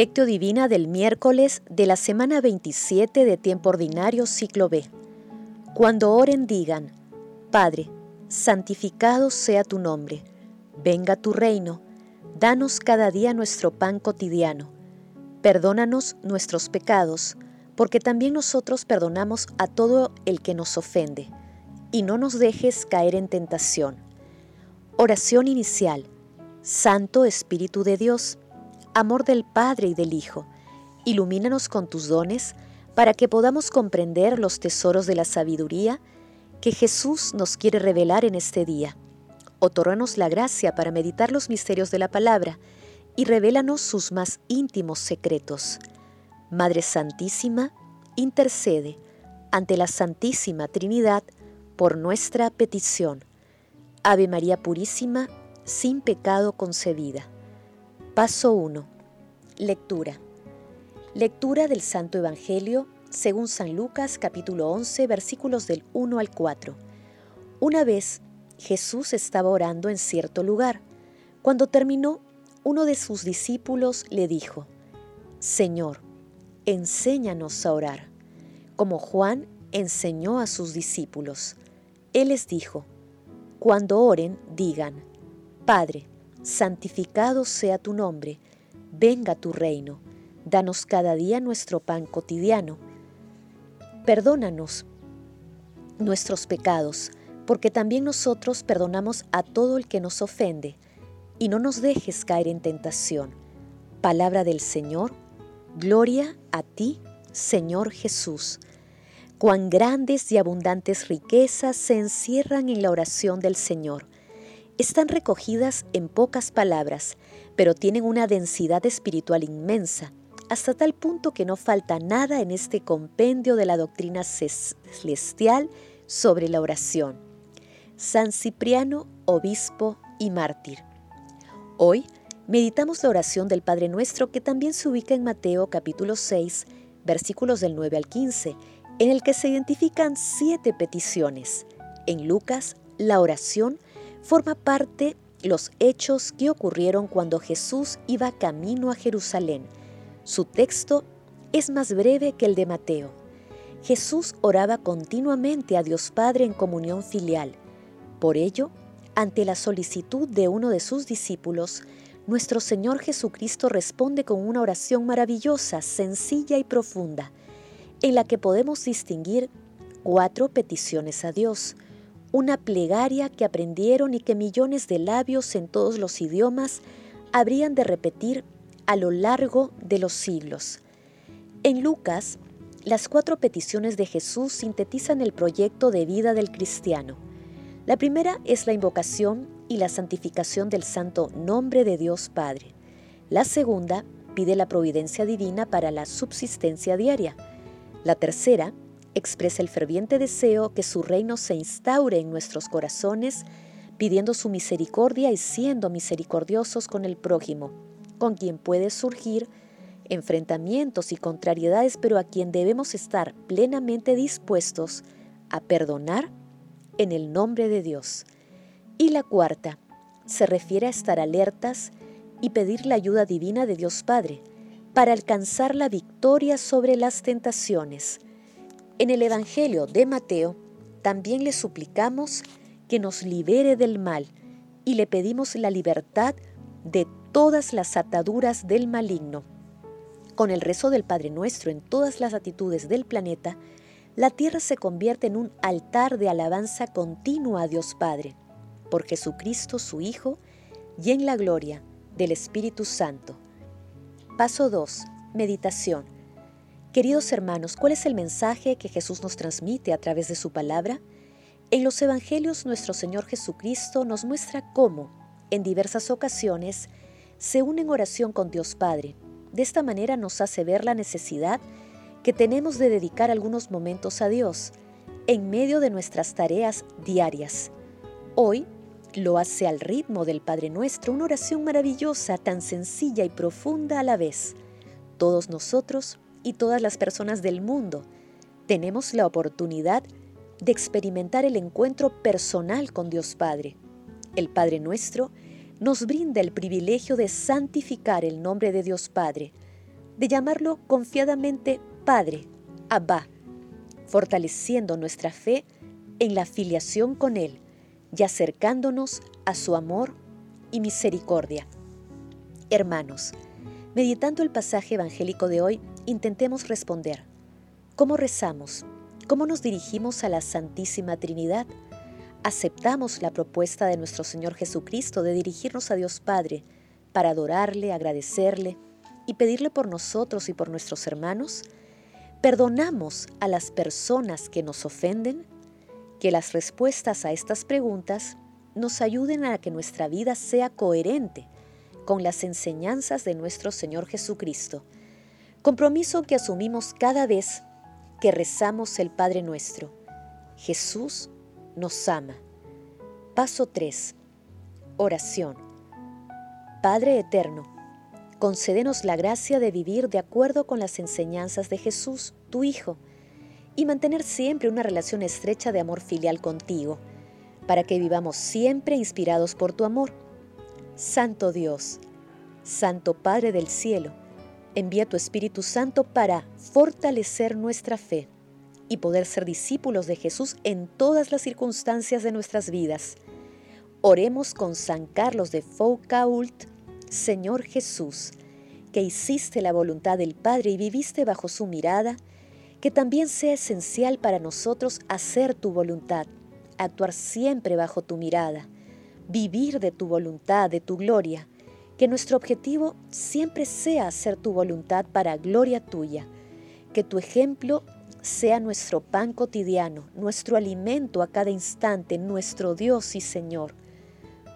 Divina del miércoles de la semana 27 de tiempo ordinario ciclo B. Cuando oren digan, Padre, santificado sea tu nombre, venga tu reino, danos cada día nuestro pan cotidiano, perdónanos nuestros pecados, porque también nosotros perdonamos a todo el que nos ofende, y no nos dejes caer en tentación. Oración inicial. Santo Espíritu de Dios, amor del Padre y del Hijo, ilumínanos con tus dones para que podamos comprender los tesoros de la sabiduría que Jesús nos quiere revelar en este día. Otórranos la gracia para meditar los misterios de la palabra y revélanos sus más íntimos secretos. Madre Santísima, intercede ante la Santísima Trinidad por nuestra petición. Ave María Purísima, sin pecado concebida. Paso 1. Lectura. Lectura del Santo Evangelio según San Lucas capítulo 11 versículos del 1 al 4. Una vez Jesús estaba orando en cierto lugar. Cuando terminó, uno de sus discípulos le dijo, Señor, enséñanos a orar, como Juan enseñó a sus discípulos. Él les dijo, Cuando oren, digan, Padre, santificado sea tu nombre, venga tu reino, danos cada día nuestro pan cotidiano. Perdónanos nuestros pecados, porque también nosotros perdonamos a todo el que nos ofende, y no nos dejes caer en tentación. Palabra del Señor, gloria a ti, Señor Jesús. Cuán grandes y abundantes riquezas se encierran en la oración del Señor están recogidas en pocas palabras, pero tienen una densidad espiritual inmensa, hasta tal punto que no falta nada en este compendio de la doctrina celestial sobre la oración. San Cipriano, obispo y mártir. Hoy meditamos la oración del Padre Nuestro que también se ubica en Mateo capítulo 6, versículos del 9 al 15, en el que se identifican siete peticiones. En Lucas, la oración forma parte los hechos que ocurrieron cuando Jesús iba camino a Jerusalén. Su texto es más breve que el de Mateo. Jesús oraba continuamente a Dios Padre en comunión filial. Por ello, ante la solicitud de uno de sus discípulos, nuestro Señor Jesucristo responde con una oración maravillosa, sencilla y profunda, en la que podemos distinguir cuatro peticiones a Dios una plegaria que aprendieron y que millones de labios en todos los idiomas habrían de repetir a lo largo de los siglos. En Lucas, las cuatro peticiones de Jesús sintetizan el proyecto de vida del cristiano. La primera es la invocación y la santificación del santo nombre de Dios Padre. La segunda pide la providencia divina para la subsistencia diaria. La tercera expresa el ferviente deseo que su reino se instaure en nuestros corazones, pidiendo su misericordia y siendo misericordiosos con el prójimo, con quien puede surgir enfrentamientos y contrariedades, pero a quien debemos estar plenamente dispuestos a perdonar en el nombre de Dios. Y la cuarta se refiere a estar alertas y pedir la ayuda divina de Dios Padre para alcanzar la victoria sobre las tentaciones, en el Evangelio de Mateo también le suplicamos que nos libere del mal y le pedimos la libertad de todas las ataduras del maligno. Con el rezo del Padre Nuestro en todas las actitudes del planeta, la tierra se convierte en un altar de alabanza continua a Dios Padre, por Jesucristo su Hijo, y en la gloria del Espíritu Santo. Paso 2. Meditación Queridos hermanos, ¿cuál es el mensaje que Jesús nos transmite a través de su palabra? En los Evangelios nuestro Señor Jesucristo nos muestra cómo, en diversas ocasiones, se une en oración con Dios Padre. De esta manera nos hace ver la necesidad que tenemos de dedicar algunos momentos a Dios en medio de nuestras tareas diarias. Hoy lo hace al ritmo del Padre Nuestro, una oración maravillosa, tan sencilla y profunda a la vez. Todos nosotros y todas las personas del mundo tenemos la oportunidad de experimentar el encuentro personal con Dios Padre. El Padre nuestro nos brinda el privilegio de santificar el nombre de Dios Padre, de llamarlo confiadamente Padre, Abba, fortaleciendo nuestra fe en la filiación con Él y acercándonos a su amor y misericordia. Hermanos, meditando el pasaje evangélico de hoy, intentemos responder. ¿Cómo rezamos? ¿Cómo nos dirigimos a la Santísima Trinidad? ¿Aceptamos la propuesta de nuestro Señor Jesucristo de dirigirnos a Dios Padre para adorarle, agradecerle y pedirle por nosotros y por nuestros hermanos? ¿Perdonamos a las personas que nos ofenden? Que las respuestas a estas preguntas nos ayuden a que nuestra vida sea coherente con las enseñanzas de nuestro Señor Jesucristo. Compromiso que asumimos cada vez que rezamos el Padre nuestro. Jesús nos ama. Paso 3. Oración. Padre Eterno, concédenos la gracia de vivir de acuerdo con las enseñanzas de Jesús, tu Hijo, y mantener siempre una relación estrecha de amor filial contigo, para que vivamos siempre inspirados por tu amor. Santo Dios, Santo Padre del Cielo, envía tu Espíritu Santo para fortalecer nuestra fe y poder ser discípulos de Jesús en todas las circunstancias de nuestras vidas. Oremos con San Carlos de Foucault Señor Jesús, que hiciste la voluntad del Padre y viviste bajo su mirada, que también sea esencial para nosotros hacer tu voluntad, actuar siempre bajo tu mirada, vivir de tu voluntad, de tu gloria, que nuestro objetivo siempre sea hacer tu voluntad para gloria tuya, que tu ejemplo sea nuestro pan cotidiano, nuestro alimento a cada instante, nuestro Dios y Señor.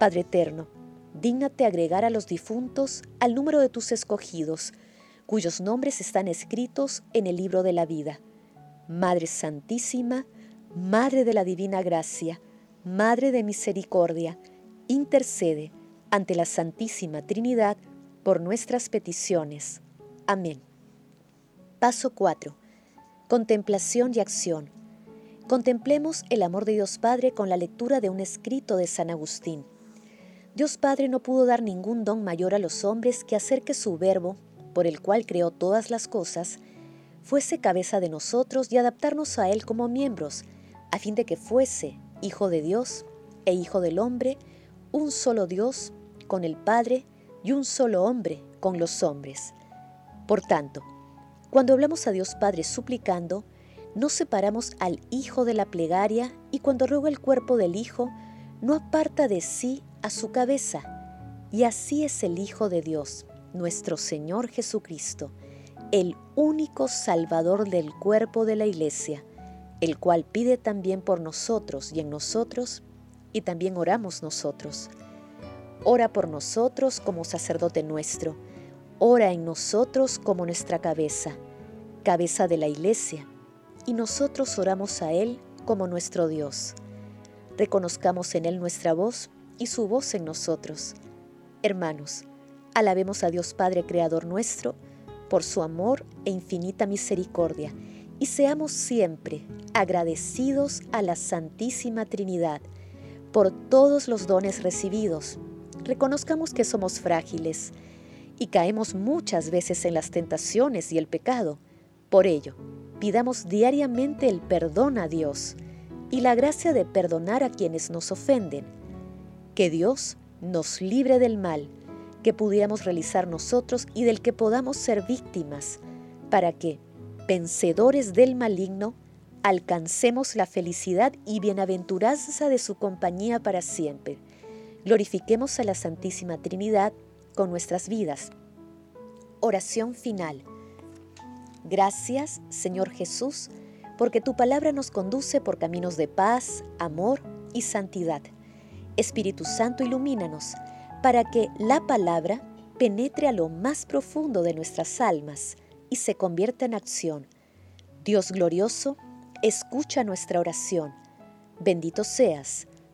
Padre eterno, dígnate agregar a los difuntos al número de tus escogidos, cuyos nombres están escritos en el libro de la vida. Madre Santísima, Madre de la Divina Gracia, Madre de Misericordia, intercede ante la Santísima Trinidad por nuestras peticiones. Amén. Paso 4. Contemplación y acción. Contemplemos el amor de Dios Padre con la lectura de un escrito de San Agustín. Dios Padre no pudo dar ningún don mayor a los hombres que hacer que su verbo, por el cual creó todas las cosas, fuese cabeza de nosotros y adaptarnos a Él como miembros, a fin de que fuese Hijo de Dios e Hijo del hombre, un solo Dios con el Padre y un solo hombre con los hombres. Por tanto, cuando hablamos a Dios Padre suplicando, no separamos al Hijo de la plegaria y cuando ruega el cuerpo del Hijo, no aparta de sí a su cabeza. Y así es el Hijo de Dios, nuestro Señor Jesucristo, el único Salvador del cuerpo de la Iglesia, el cual pide también por nosotros y en nosotros, y también oramos nosotros. Ora por nosotros como sacerdote nuestro, ora en nosotros como nuestra cabeza, cabeza de la Iglesia, y nosotros oramos a Él como nuestro Dios. Reconozcamos en Él nuestra voz y su voz en nosotros. Hermanos, alabemos a Dios Padre Creador nuestro por su amor e infinita misericordia y seamos siempre agradecidos a la Santísima Trinidad por todos los dones recibidos. Reconozcamos que somos frágiles y caemos muchas veces en las tentaciones y el pecado. Por ello, pidamos diariamente el perdón a Dios y la gracia de perdonar a quienes nos ofenden que Dios nos libre del mal que pudiéramos realizar nosotros y del que podamos ser víctimas, para que, vencedores del maligno, alcancemos la felicidad y bienaventuranza de su compañía para siempre. Glorifiquemos a la Santísima Trinidad con nuestras vidas. Oración final. Gracias, Señor Jesús, porque tu palabra nos conduce por caminos de paz, amor y santidad. Espíritu Santo, ilumínanos para que la palabra penetre a lo más profundo de nuestras almas y se convierta en acción. Dios glorioso, escucha nuestra oración. Bendito seas